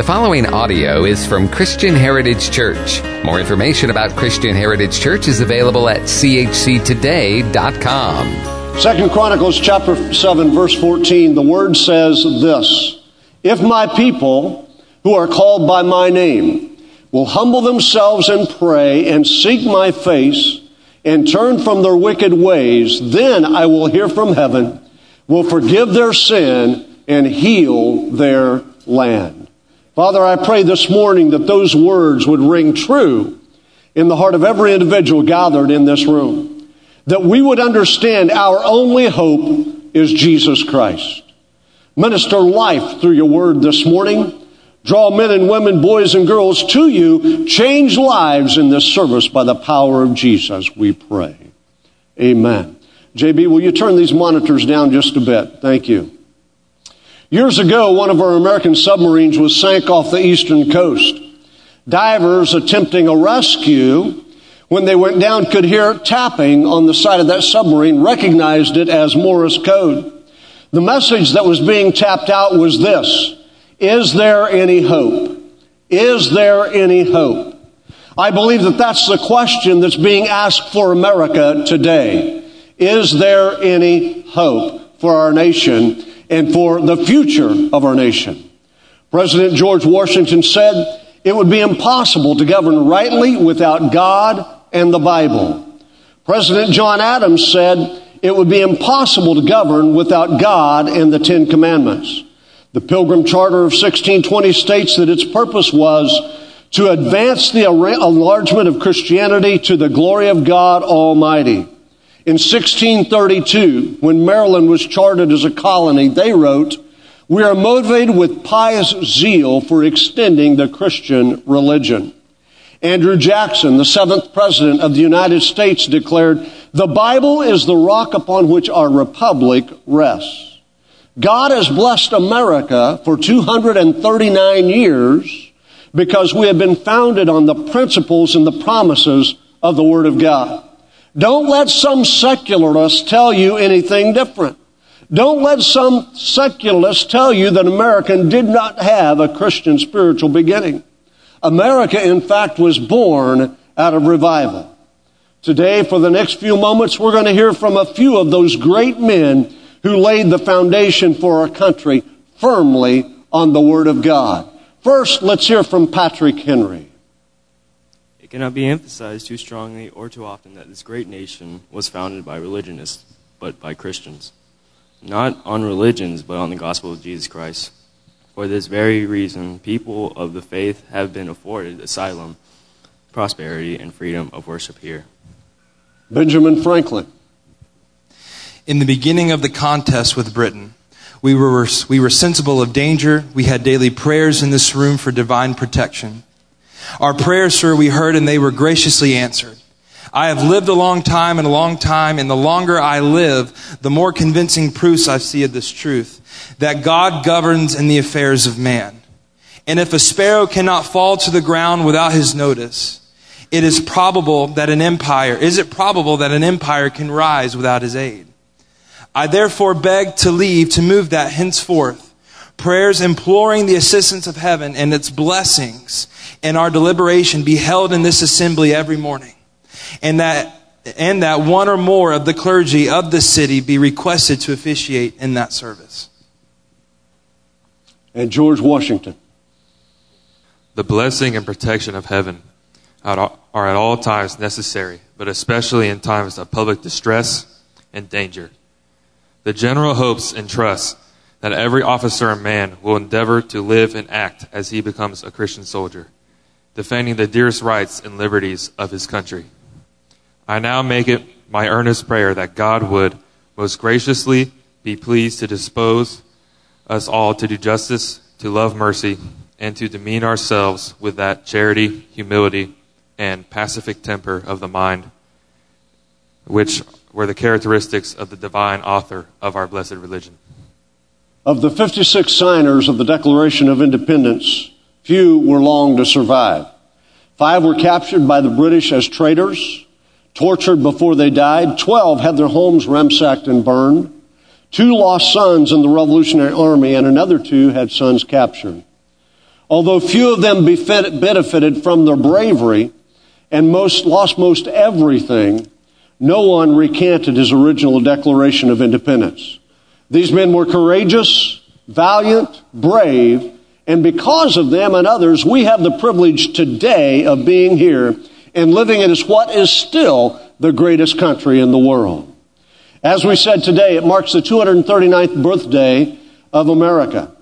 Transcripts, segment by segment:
The following audio is from Christian Heritage Church. More information about Christian Heritage Church is available at chctoday.com. Second Chronicles chapter 7 verse 14, the word says this, If my people who are called by my name will humble themselves and pray and seek my face and turn from their wicked ways, then I will hear from heaven, will forgive their sin and heal their land. Father, I pray this morning that those words would ring true in the heart of every individual gathered in this room. That we would understand our only hope is Jesus Christ. Minister life through your word this morning. Draw men and women, boys and girls to you. Change lives in this service by the power of Jesus, we pray. Amen. JB, will you turn these monitors down just a bit? Thank you. Years ago, one of our American submarines was sank off the eastern coast. Divers attempting a rescue, when they went down, could hear tapping on the side of that submarine, recognized it as Morse code. The message that was being tapped out was this Is there any hope? Is there any hope? I believe that that's the question that's being asked for America today. Is there any hope for our nation? And for the future of our nation. President George Washington said it would be impossible to govern rightly without God and the Bible. President John Adams said it would be impossible to govern without God and the Ten Commandments. The Pilgrim Charter of 1620 states that its purpose was to advance the enlargement of Christianity to the glory of God Almighty. In 1632, when Maryland was chartered as a colony, they wrote, We are motivated with pious zeal for extending the Christian religion. Andrew Jackson, the seventh president of the United States, declared, The Bible is the rock upon which our republic rests. God has blessed America for 239 years because we have been founded on the principles and the promises of the Word of God. Don't let some secularist tell you anything different. Don't let some secularist tell you that America did not have a Christian spiritual beginning. America, in fact, was born out of revival. Today, for the next few moments, we're going to hear from a few of those great men who laid the foundation for our country firmly on the Word of God. First, let's hear from Patrick Henry. It cannot be emphasized too strongly or too often that this great nation was founded by religionists, but by Christians. Not on religions, but on the gospel of Jesus Christ. For this very reason, people of the faith have been afforded asylum, prosperity, and freedom of worship here. Benjamin Franklin. In the beginning of the contest with Britain, we were, we were sensible of danger. We had daily prayers in this room for divine protection. Our prayers, sir, we heard and they were graciously answered. I have lived a long time and a long time, and the longer I live, the more convincing proofs I see of this truth that God governs in the affairs of man. And if a sparrow cannot fall to the ground without his notice, it is probable that an empire, is it probable that an empire can rise without his aid? I therefore beg to leave to move that henceforth prayers imploring the assistance of heaven and its blessings and our deliberation be held in this assembly every morning, and that and that one or more of the clergy of the city be requested to officiate in that service. And George Washington. The blessing and protection of heaven are at all times necessary, but especially in times of public distress and danger. The general hopes and trusts that every officer and man will endeavor to live and act as he becomes a Christian soldier defending the dearest rights and liberties of his country. I now make it my earnest prayer that God would most graciously be pleased to dispose us all to do justice, to love mercy, and to demean ourselves with that charity, humility, and pacific temper of the mind, which were the characteristics of the divine author of our blessed religion. Of the 56 signers of the Declaration of Independence, Few were long to survive. Five were captured by the British as traitors, tortured before they died. Twelve had their homes ransacked and burned. Two lost sons in the Revolutionary Army, and another two had sons captured. Although few of them benefited from their bravery and most lost most everything, no one recanted his original Declaration of Independence. These men were courageous, valiant, brave, and because of them and others, we have the privilege today of being here and living in what is still the greatest country in the world. As we said today, it marks the 239th birthday of America.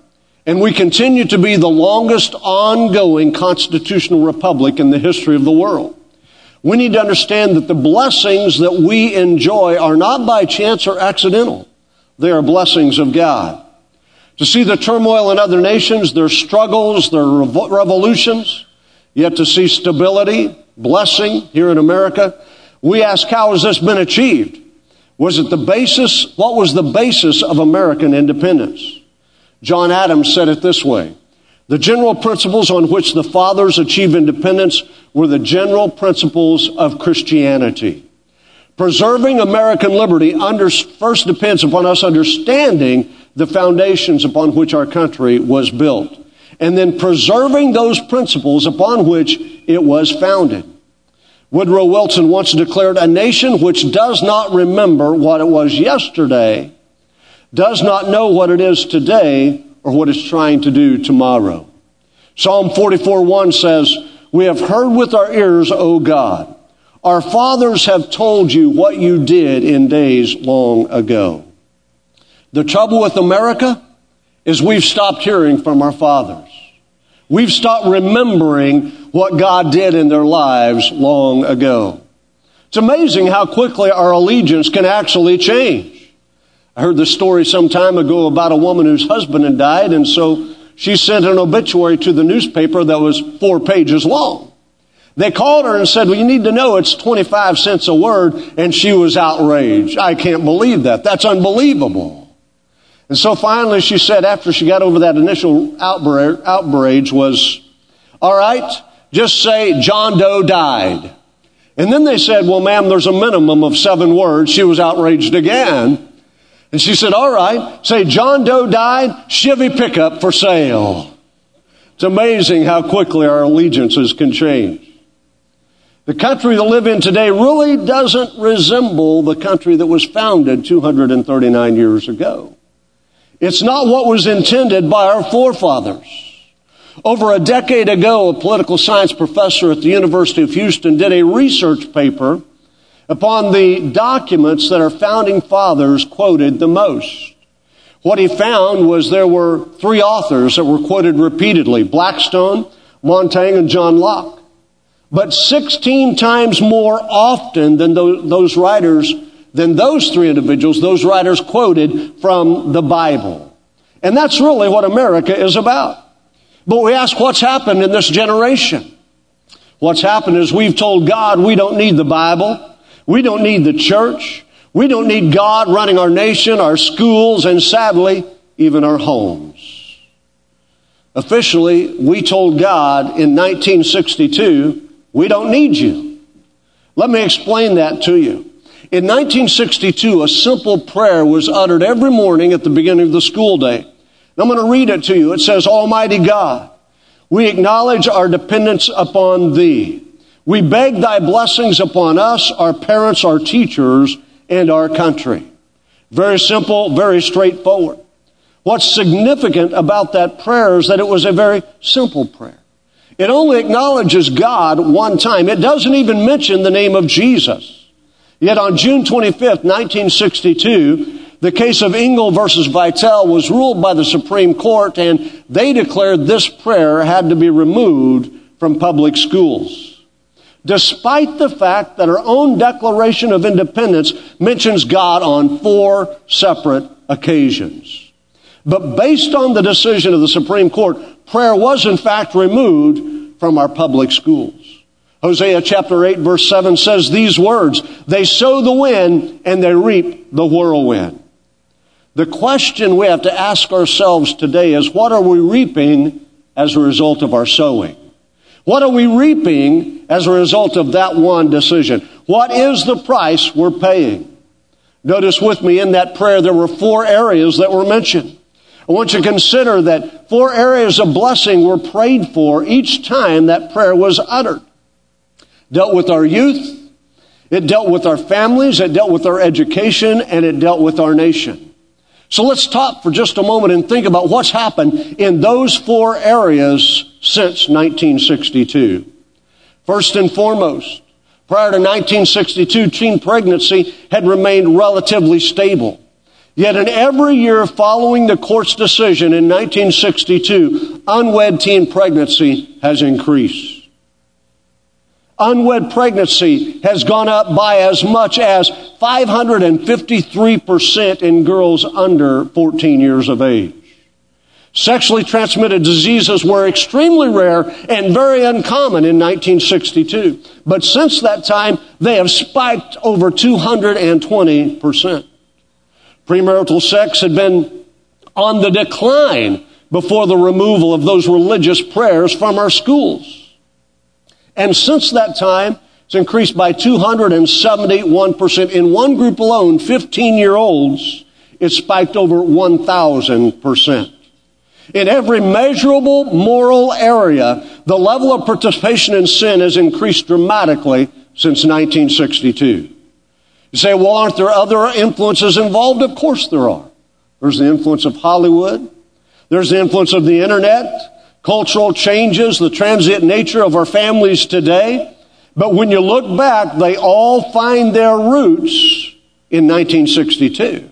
And we continue to be the longest ongoing constitutional republic in the history of the world. We need to understand that the blessings that we enjoy are not by chance or accidental. They are blessings of God. To see the turmoil in other nations, their struggles, their revolutions, yet to see stability, blessing here in America, we ask, how has this been achieved? Was it the basis? What was the basis of American independence? John Adams said it this way. The general principles on which the fathers achieved independence were the general principles of Christianity. Preserving American liberty under, first depends upon us understanding the foundations upon which our country was built, and then preserving those principles upon which it was founded. Woodrow Wilson once declared, A nation which does not remember what it was yesterday does not know what it is today or what it's trying to do tomorrow. Psalm 44 1 says, We have heard with our ears, O God. Our fathers have told you what you did in days long ago. The trouble with America is we've stopped hearing from our fathers. We've stopped remembering what God did in their lives long ago. It's amazing how quickly our allegiance can actually change. I heard this story some time ago about a woman whose husband had died, and so she sent an obituary to the newspaper that was four pages long. They called her and said, well, you need to know it's 25 cents a word. And she was outraged. I can't believe that. That's unbelievable. And so finally she said, after she got over that initial outrage, was, all right, just say John Doe died. And then they said, well, ma'am, there's a minimum of seven words. She was outraged again. And she said, all right, say John Doe died, Chevy pickup for sale. It's amazing how quickly our allegiances can change. The country that live in today really doesn't resemble the country that was founded 239 years ago. It's not what was intended by our forefathers. Over a decade ago, a political science professor at the University of Houston did a research paper upon the documents that our founding fathers quoted the most. What he found was there were three authors that were quoted repeatedly, Blackstone, Montaigne, and John Locke but 16 times more often than those writers, than those three individuals, those writers quoted from the Bible. And that's really what America is about. But we ask what's happened in this generation. What's happened is we've told God we don't need the Bible. We don't need the church. We don't need God running our nation, our schools, and sadly, even our homes. Officially, we told God in 1962 we don't need you. Let me explain that to you. In 1962, a simple prayer was uttered every morning at the beginning of the school day. I'm going to read it to you. It says, Almighty God, we acknowledge our dependence upon Thee. We beg Thy blessings upon us, our parents, our teachers, and our country. Very simple, very straightforward. What's significant about that prayer is that it was a very simple prayer. It only acknowledges God one time. It doesn't even mention the name of Jesus. Yet on June 25th, 1962, the case of Engel versus Vitale was ruled by the Supreme Court and they declared this prayer had to be removed from public schools. Despite the fact that our own Declaration of Independence mentions God on four separate occasions. But based on the decision of the Supreme Court, prayer was in fact removed from our public schools. Hosea chapter 8 verse 7 says these words, they sow the wind and they reap the whirlwind. The question we have to ask ourselves today is what are we reaping as a result of our sowing? What are we reaping as a result of that one decision? What is the price we're paying? Notice with me in that prayer there were four areas that were mentioned. I want you to consider that four areas of blessing were prayed for each time that prayer was uttered. Dealt with our youth, it dealt with our families, it dealt with our education, and it dealt with our nation. So let's stop for just a moment and think about what's happened in those four areas since 1962. First and foremost, prior to 1962, teen pregnancy had remained relatively stable. Yet in every year following the court's decision in 1962, unwed teen pregnancy has increased unwed pregnancy has gone up by as much as 553% in girls under 14 years of age. Sexually transmitted diseases were extremely rare and very uncommon in 1962. But since that time, they have spiked over 220%. Premarital sex had been on the decline before the removal of those religious prayers from our schools. And since that time, it's increased by 271%. In one group alone, 15 year olds, it spiked over 1,000%. In every measurable moral area, the level of participation in sin has increased dramatically since 1962. You say, well, aren't there other influences involved? Of course there are. There's the influence of Hollywood. There's the influence of the internet cultural changes, the transient nature of our families today. But when you look back, they all find their roots in 1962.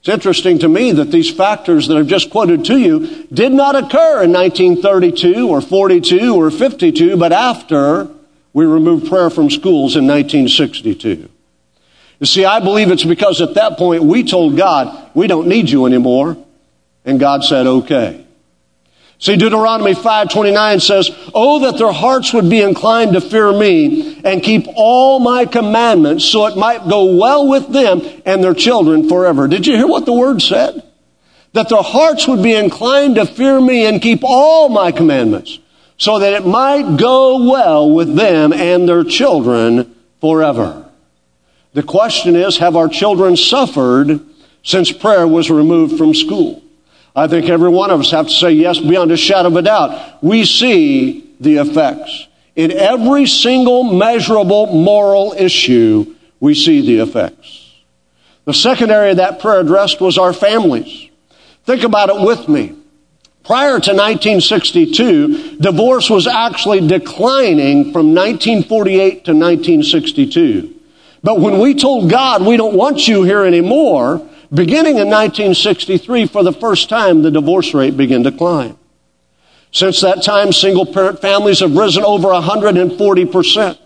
It's interesting to me that these factors that I've just quoted to you did not occur in 1932 or 42 or 52, but after we removed prayer from schools in 1962. You see, I believe it's because at that point we told God, we don't need you anymore. And God said, okay. See, Deuteronomy 5.29 says, Oh, that their hearts would be inclined to fear me and keep all my commandments so it might go well with them and their children forever. Did you hear what the word said? That their hearts would be inclined to fear me and keep all my commandments so that it might go well with them and their children forever. The question is, have our children suffered since prayer was removed from school? I think every one of us have to say yes beyond a shadow of a doubt. We see the effects. In every single measurable moral issue, we see the effects. The second area that prayer addressed was our families. Think about it with me. Prior to 1962, divorce was actually declining from 1948 to 1962. But when we told God we don't want you here anymore, Beginning in 1963, for the first time, the divorce rate began to climb. Since that time, single parent families have risen over 140%.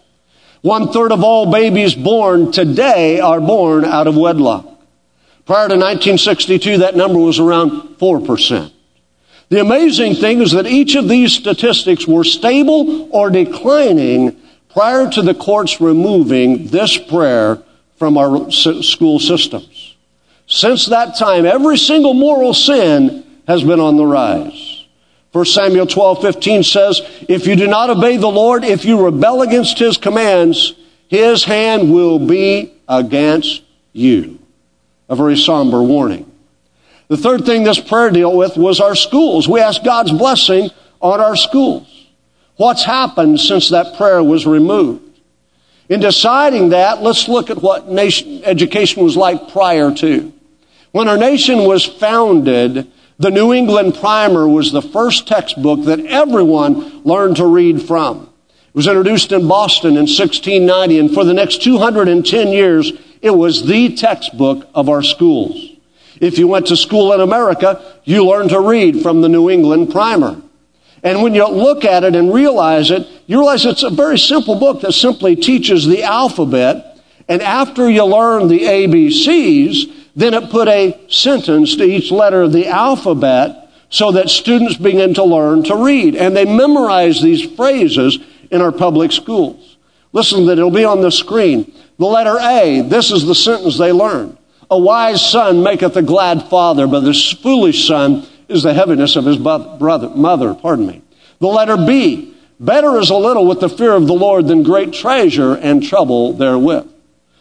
One third of all babies born today are born out of wedlock. Prior to 1962, that number was around 4%. The amazing thing is that each of these statistics were stable or declining prior to the courts removing this prayer from our school systems. Since that time, every single moral sin has been on the rise. 1 Samuel 12, 15 says, If you do not obey the Lord, if you rebel against his commands, his hand will be against you. A very somber warning. The third thing this prayer dealt with was our schools. We asked God's blessing on our schools. What's happened since that prayer was removed? In deciding that, let's look at what nation, education was like prior to. When our nation was founded, the New England Primer was the first textbook that everyone learned to read from. It was introduced in Boston in 1690, and for the next 210 years, it was the textbook of our schools. If you went to school in America, you learned to read from the New England Primer. And when you look at it and realize it, you realize it's a very simple book that simply teaches the alphabet. And after you learn the ABCs, then it put a sentence to each letter of the alphabet so that students begin to learn to read. And they memorize these phrases in our public schools. Listen that it'll be on the screen. The letter A, this is the sentence they learn. A wise son maketh a glad father, but the foolish son is the heaviness of his brother, mother, pardon me. The letter B, better is a little with the fear of the Lord than great treasure and trouble therewith.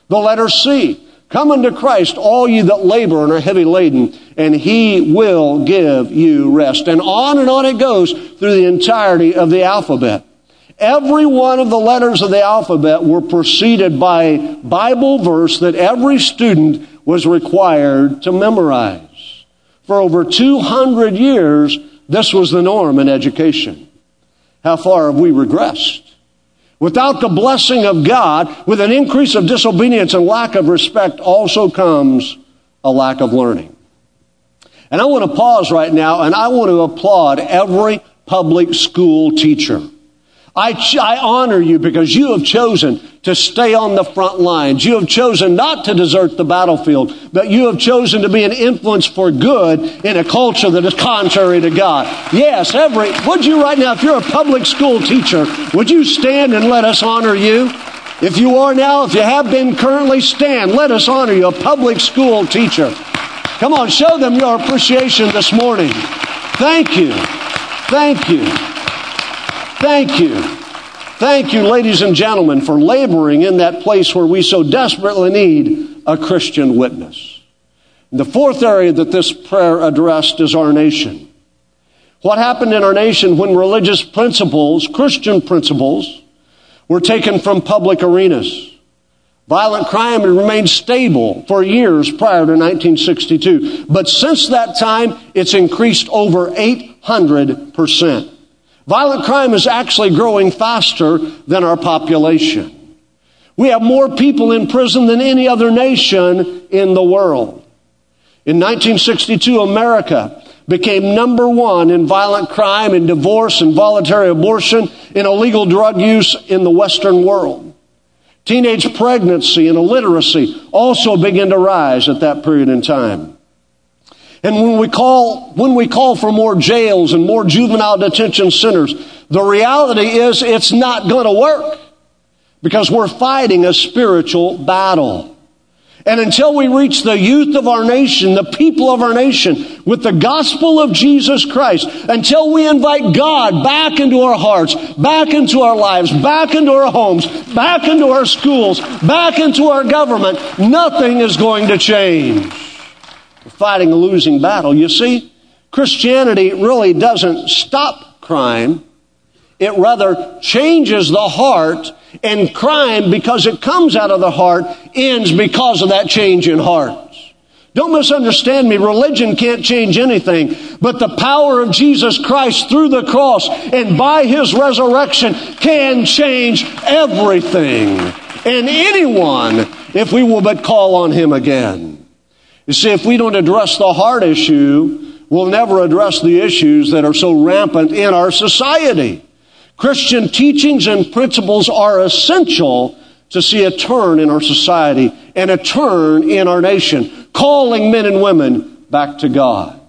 The letter C, Come unto Christ, all ye that labor and are heavy laden, and He will give you rest. And on and on it goes through the entirety of the alphabet. Every one of the letters of the alphabet were preceded by Bible verse that every student was required to memorize. For over 200 years, this was the norm in education. How far have we regressed? Without the blessing of God, with an increase of disobedience and lack of respect, also comes a lack of learning. And I want to pause right now and I want to applaud every public school teacher. I, I honor you because you have chosen to stay on the front lines. You have chosen not to desert the battlefield, but you have chosen to be an influence for good in a culture that is contrary to God. Yes, every, would you right now, if you're a public school teacher, would you stand and let us honor you? If you are now, if you have been currently, stand. Let us honor you, a public school teacher. Come on, show them your appreciation this morning. Thank you. Thank you. Thank you. Thank you, ladies and gentlemen, for laboring in that place where we so desperately need a Christian witness. The fourth area that this prayer addressed is our nation. What happened in our nation when religious principles, Christian principles, were taken from public arenas? Violent crime had remained stable for years prior to 1962. But since that time, it's increased over 800%. Violent crime is actually growing faster than our population. We have more people in prison than any other nation in the world. In 1962, America became number one in violent crime, in divorce and voluntary abortion, in illegal drug use in the Western world. Teenage pregnancy and illiteracy also began to rise at that period in time. And when we call, when we call for more jails and more juvenile detention centers, the reality is it's not going to work because we're fighting a spiritual battle. And until we reach the youth of our nation, the people of our nation, with the gospel of Jesus Christ, until we invite God back into our hearts, back into our lives, back into our homes, back into our schools, back into our government, nothing is going to change. Fighting a losing battle. You see, Christianity really doesn't stop crime. It rather changes the heart and crime, because it comes out of the heart, ends because of that change in hearts. Don't misunderstand me. Religion can't change anything, but the power of Jesus Christ through the cross and by His resurrection can change everything and anyone if we will but call on Him again. You see, if we don't address the heart issue, we'll never address the issues that are so rampant in our society. Christian teachings and principles are essential to see a turn in our society and a turn in our nation, calling men and women back to God.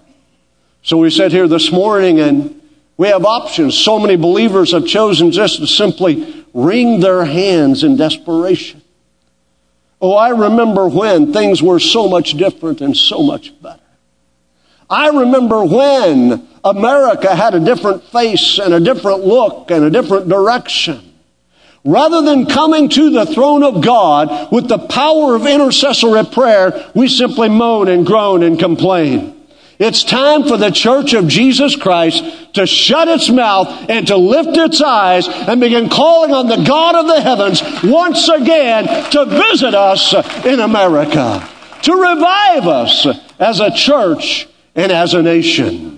So we sit here this morning and we have options. So many believers have chosen just to simply wring their hands in desperation. Oh, I remember when things were so much different and so much better. I remember when America had a different face and a different look and a different direction. Rather than coming to the throne of God with the power of intercessory prayer, we simply moan and groan and complain. It's time for the church of Jesus Christ to shut its mouth and to lift its eyes and begin calling on the God of the heavens once again to visit us in America, to revive us as a church and as a nation.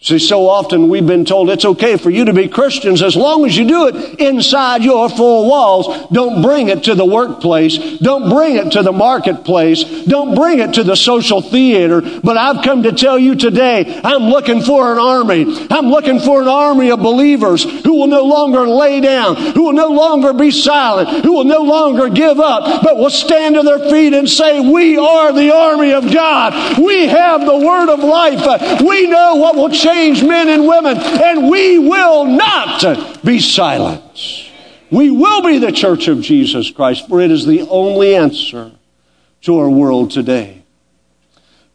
See, so often we've been told it's okay for you to be Christians as long as you do it inside your four walls. Don't bring it to the workplace. Don't bring it to the marketplace. Don't bring it to the social theater. But I've come to tell you today, I'm looking for an army. I'm looking for an army of believers who will no longer lay down, who will no longer be silent, who will no longer give up, but will stand to their feet and say, we are the army of God. We have the word of life. We know what will change change men and women, and we will not be silent. We will be the church of Jesus Christ, for it is the only answer to our world today.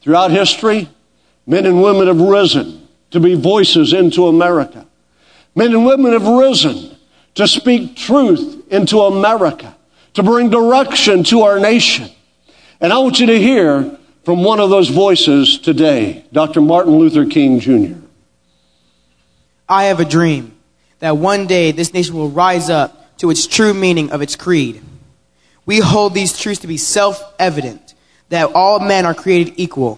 Throughout history, men and women have risen to be voices into America. Men and women have risen to speak truth into America, to bring direction to our nation. And I want you to hear from one of those voices today, Dr. Martin Luther King Jr. I have a dream that one day this nation will rise up to its true meaning of its creed. We hold these truths to be self evident that all men are created equal.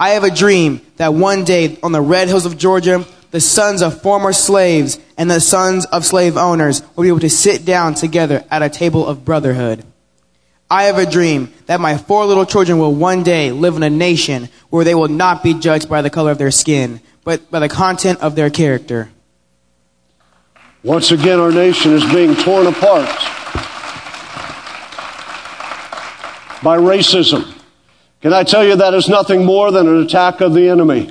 I have a dream that one day on the red hills of Georgia, the sons of former slaves and the sons of slave owners will be able to sit down together at a table of brotherhood. I have a dream that my four little children will one day live in a nation where they will not be judged by the color of their skin, but by the content of their character. Once again, our nation is being torn apart by racism. Can I tell you that is nothing more than an attack of the enemy?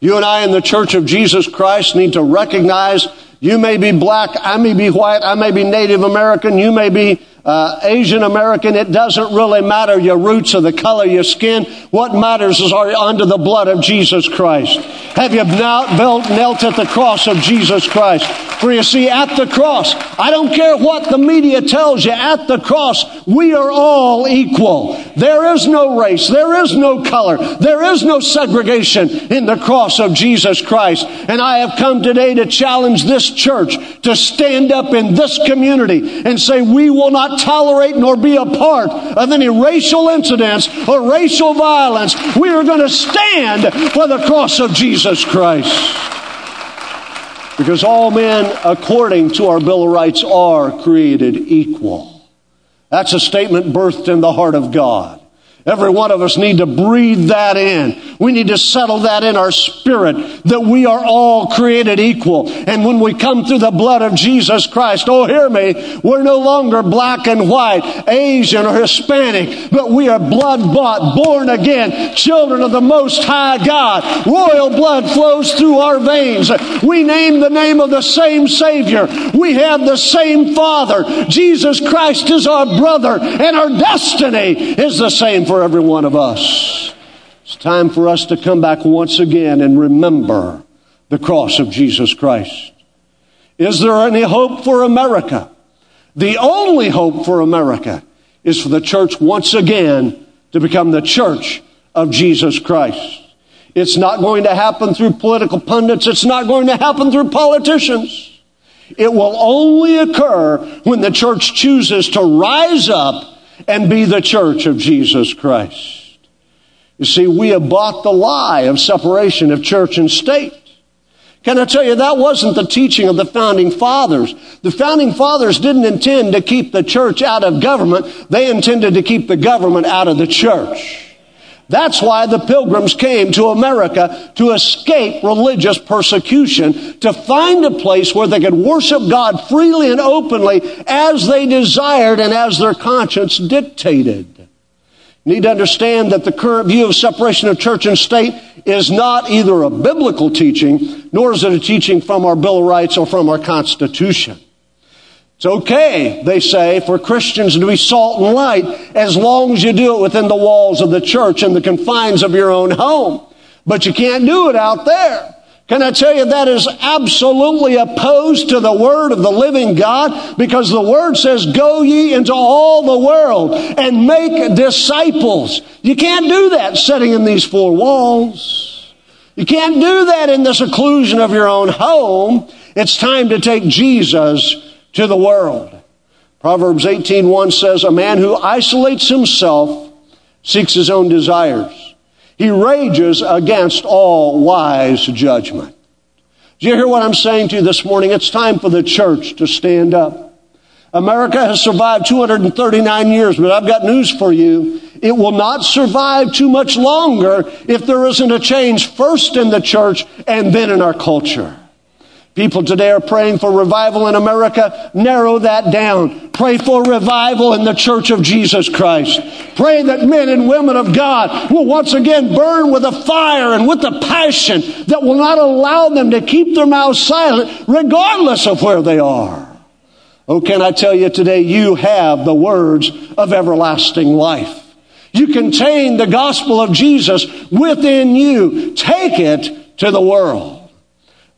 You and I in the Church of Jesus Christ need to recognize you may be black, I may be white, I may be Native American, you may be uh, Asian American, it doesn't really matter your roots or the color of your skin. What matters is are you under the blood of Jesus Christ? Have you knelt, knelt at the cross of Jesus Christ? For you see, at the cross, I don't care what the media tells you, at the cross, we are all equal. There is no race, there is no color, there is no segregation in the cross of Jesus Christ. And I have come today to challenge this church to stand up in this community and say, we will not tolerate nor be a part of any racial incidents or racial violence. We are going to stand for the cross of Jesus Christ. Because all men, according to our Bill of Rights, are created equal. That's a statement birthed in the heart of God. Every one of us need to breathe that in. We need to settle that in our spirit that we are all created equal. And when we come through the blood of Jesus Christ, oh, hear me, we're no longer black and white, Asian or Hispanic, but we are blood bought, born again, children of the Most High God. Royal blood flows through our veins. We name the name of the same Savior. We have the same Father. Jesus Christ is our brother, and our destiny is the same for for every one of us. It's time for us to come back once again and remember the cross of Jesus Christ. Is there any hope for America? The only hope for America is for the church once again to become the church of Jesus Christ. It's not going to happen through political pundits. It's not going to happen through politicians. It will only occur when the church chooses to rise up and be the church of Jesus Christ. You see, we have bought the lie of separation of church and state. Can I tell you, that wasn't the teaching of the founding fathers. The founding fathers didn't intend to keep the church out of government. They intended to keep the government out of the church. That's why the pilgrims came to America to escape religious persecution, to find a place where they could worship God freely and openly as they desired and as their conscience dictated. You need to understand that the current view of separation of church and state is not either a biblical teaching, nor is it a teaching from our Bill of Rights or from our Constitution. It's okay, they say, for Christians to be salt and light as long as you do it within the walls of the church and the confines of your own home. But you can't do it out there. Can I tell you that is absolutely opposed to the word of the living God? Because the word says, go ye into all the world and make disciples. You can't do that sitting in these four walls. You can't do that in the seclusion of your own home. It's time to take Jesus to the world. Proverbs 18:1 says, "A man who isolates himself seeks his own desires. He rages against all wise judgment." Do you hear what I'm saying to you this morning? It's time for the church to stand up. America has survived 239 years, but I've got news for you. It will not survive too much longer if there isn't a change first in the church and then in our culture. People today are praying for revival in America. Narrow that down. Pray for revival in the church of Jesus Christ. Pray that men and women of God will once again burn with a fire and with a passion that will not allow them to keep their mouths silent regardless of where they are. Oh, can I tell you today, you have the words of everlasting life. You contain the gospel of Jesus within you. Take it to the world.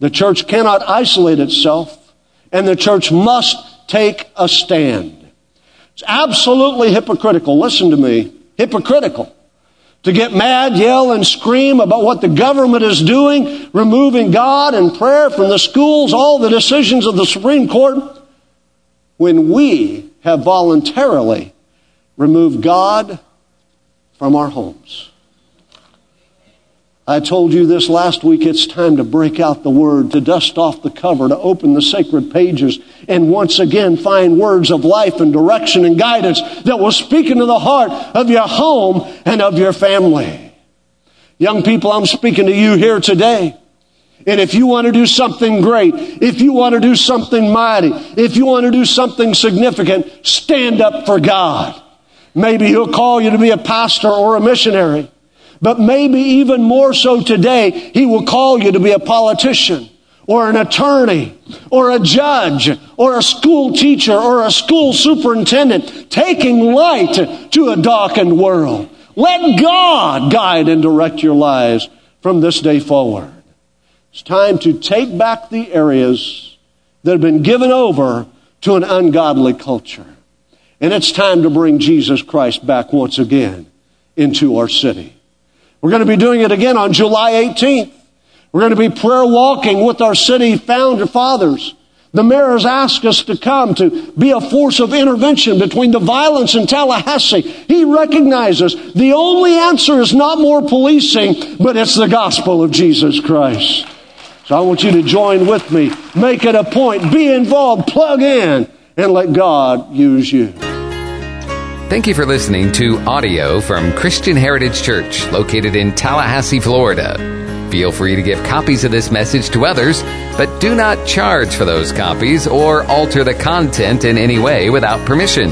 The church cannot isolate itself, and the church must take a stand. It's absolutely hypocritical. Listen to me. Hypocritical to get mad, yell, and scream about what the government is doing, removing God and prayer from the schools, all the decisions of the Supreme Court, when we have voluntarily removed God from our homes. I told you this last week. It's time to break out the Word, to dust off the cover, to open the sacred pages, and once again find words of life and direction and guidance that will speak into the heart of your home and of your family. Young people, I'm speaking to you here today. And if you want to do something great, if you want to do something mighty, if you want to do something significant, stand up for God. Maybe He'll call you to be a pastor or a missionary. But maybe even more so today, He will call you to be a politician or an attorney or a judge or a school teacher or a school superintendent, taking light to a darkened world. Let God guide and direct your lives from this day forward. It's time to take back the areas that have been given over to an ungodly culture. And it's time to bring Jesus Christ back once again into our city. We're going to be doing it again on July 18th. We're going to be prayer walking with our city founder fathers. The mayor has asked us to come to be a force of intervention between the violence in Tallahassee. He recognizes the only answer is not more policing, but it's the gospel of Jesus Christ. So I want you to join with me. Make it a point. Be involved. Plug in and let God use you. Thank you for listening to audio from Christian Heritage Church, located in Tallahassee, Florida. Feel free to give copies of this message to others, but do not charge for those copies or alter the content in any way without permission.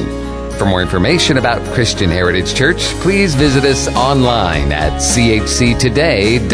For more information about Christian Heritage Church, please visit us online at chctoday.com.